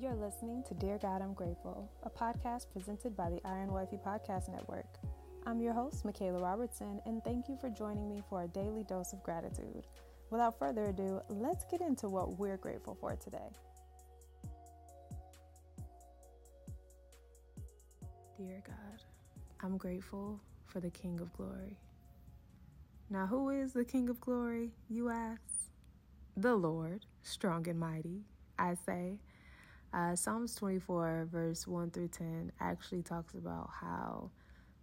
You're listening to Dear God, I'm Grateful, a podcast presented by the Iron Wifey Podcast Network. I'm your host, Michaela Robertson, and thank you for joining me for a daily dose of gratitude. Without further ado, let's get into what we're grateful for today. Dear God, I'm grateful for the King of Glory. Now, who is the King of Glory, you ask? The Lord, strong and mighty, I say. Uh, Psalms 24, verse 1 through 10, actually talks about how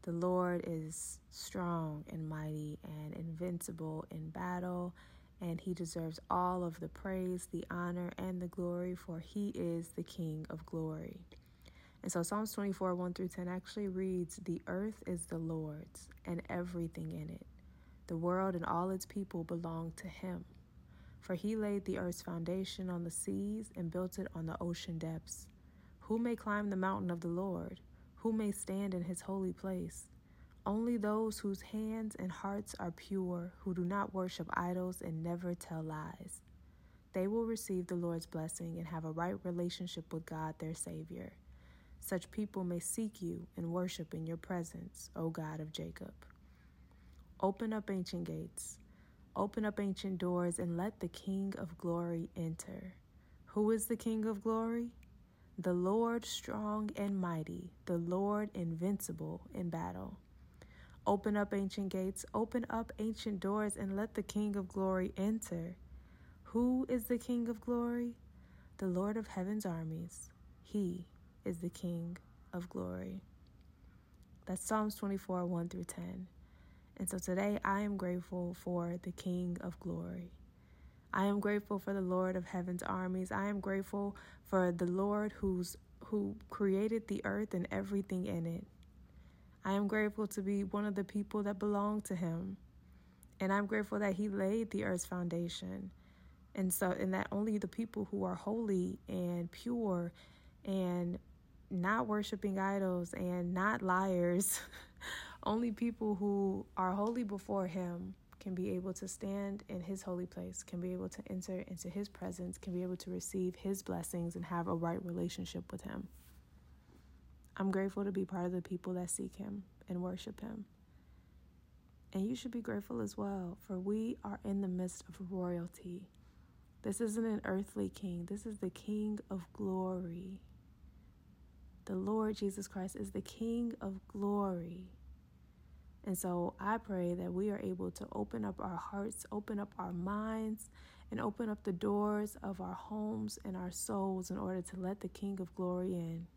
the Lord is strong and mighty and invincible in battle, and he deserves all of the praise, the honor, and the glory, for he is the King of glory. And so Psalms 24, 1 through 10 actually reads The earth is the Lord's and everything in it. The world and all its people belong to him. For he laid the earth's foundation on the seas and built it on the ocean depths. Who may climb the mountain of the Lord? Who may stand in his holy place? Only those whose hands and hearts are pure, who do not worship idols and never tell lies. They will receive the Lord's blessing and have a right relationship with God, their Savior. Such people may seek you and worship in your presence, O God of Jacob. Open up ancient gates Open up ancient doors and let the King of glory enter. Who is the King of glory? The Lord strong and mighty, the Lord invincible in battle. Open up ancient gates, open up ancient doors, and let the King of glory enter. Who is the King of glory? The Lord of heaven's armies. He is the King of glory. That's Psalms 24 1 through 10. And so today I am grateful for the King of glory. I am grateful for the Lord of heaven's armies. I am grateful for the Lord who's who created the earth and everything in it. I am grateful to be one of the people that belong to him. And I'm grateful that he laid the earth's foundation. And so and that only the people who are holy and pure and not worshiping idols and not liars. Only people who are holy before Him can be able to stand in His holy place, can be able to enter into His presence, can be able to receive His blessings and have a right relationship with Him. I'm grateful to be part of the people that seek Him and worship Him. And you should be grateful as well, for we are in the midst of royalty. This isn't an earthly king, this is the King of glory. The Lord Jesus Christ is the King of glory. And so I pray that we are able to open up our hearts, open up our minds, and open up the doors of our homes and our souls in order to let the King of glory in.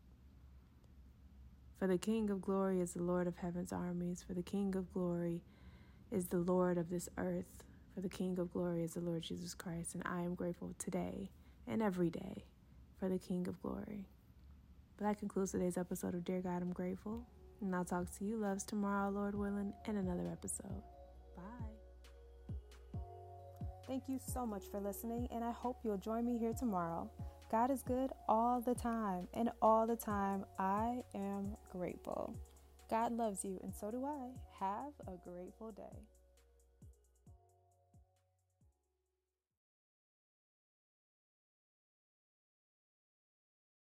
For the King of glory is the Lord of heaven's armies. For the King of glory is the Lord of this earth. For the King of glory is the Lord Jesus Christ. And I am grateful today and every day for the King of glory. But that concludes today's episode of Dear God, I'm Grateful. And I'll talk to you loves tomorrow, Lord willing, in another episode. Bye. Thank you so much for listening, and I hope you'll join me here tomorrow. God is good all the time, and all the time I am grateful. God loves you, and so do I. Have a grateful day.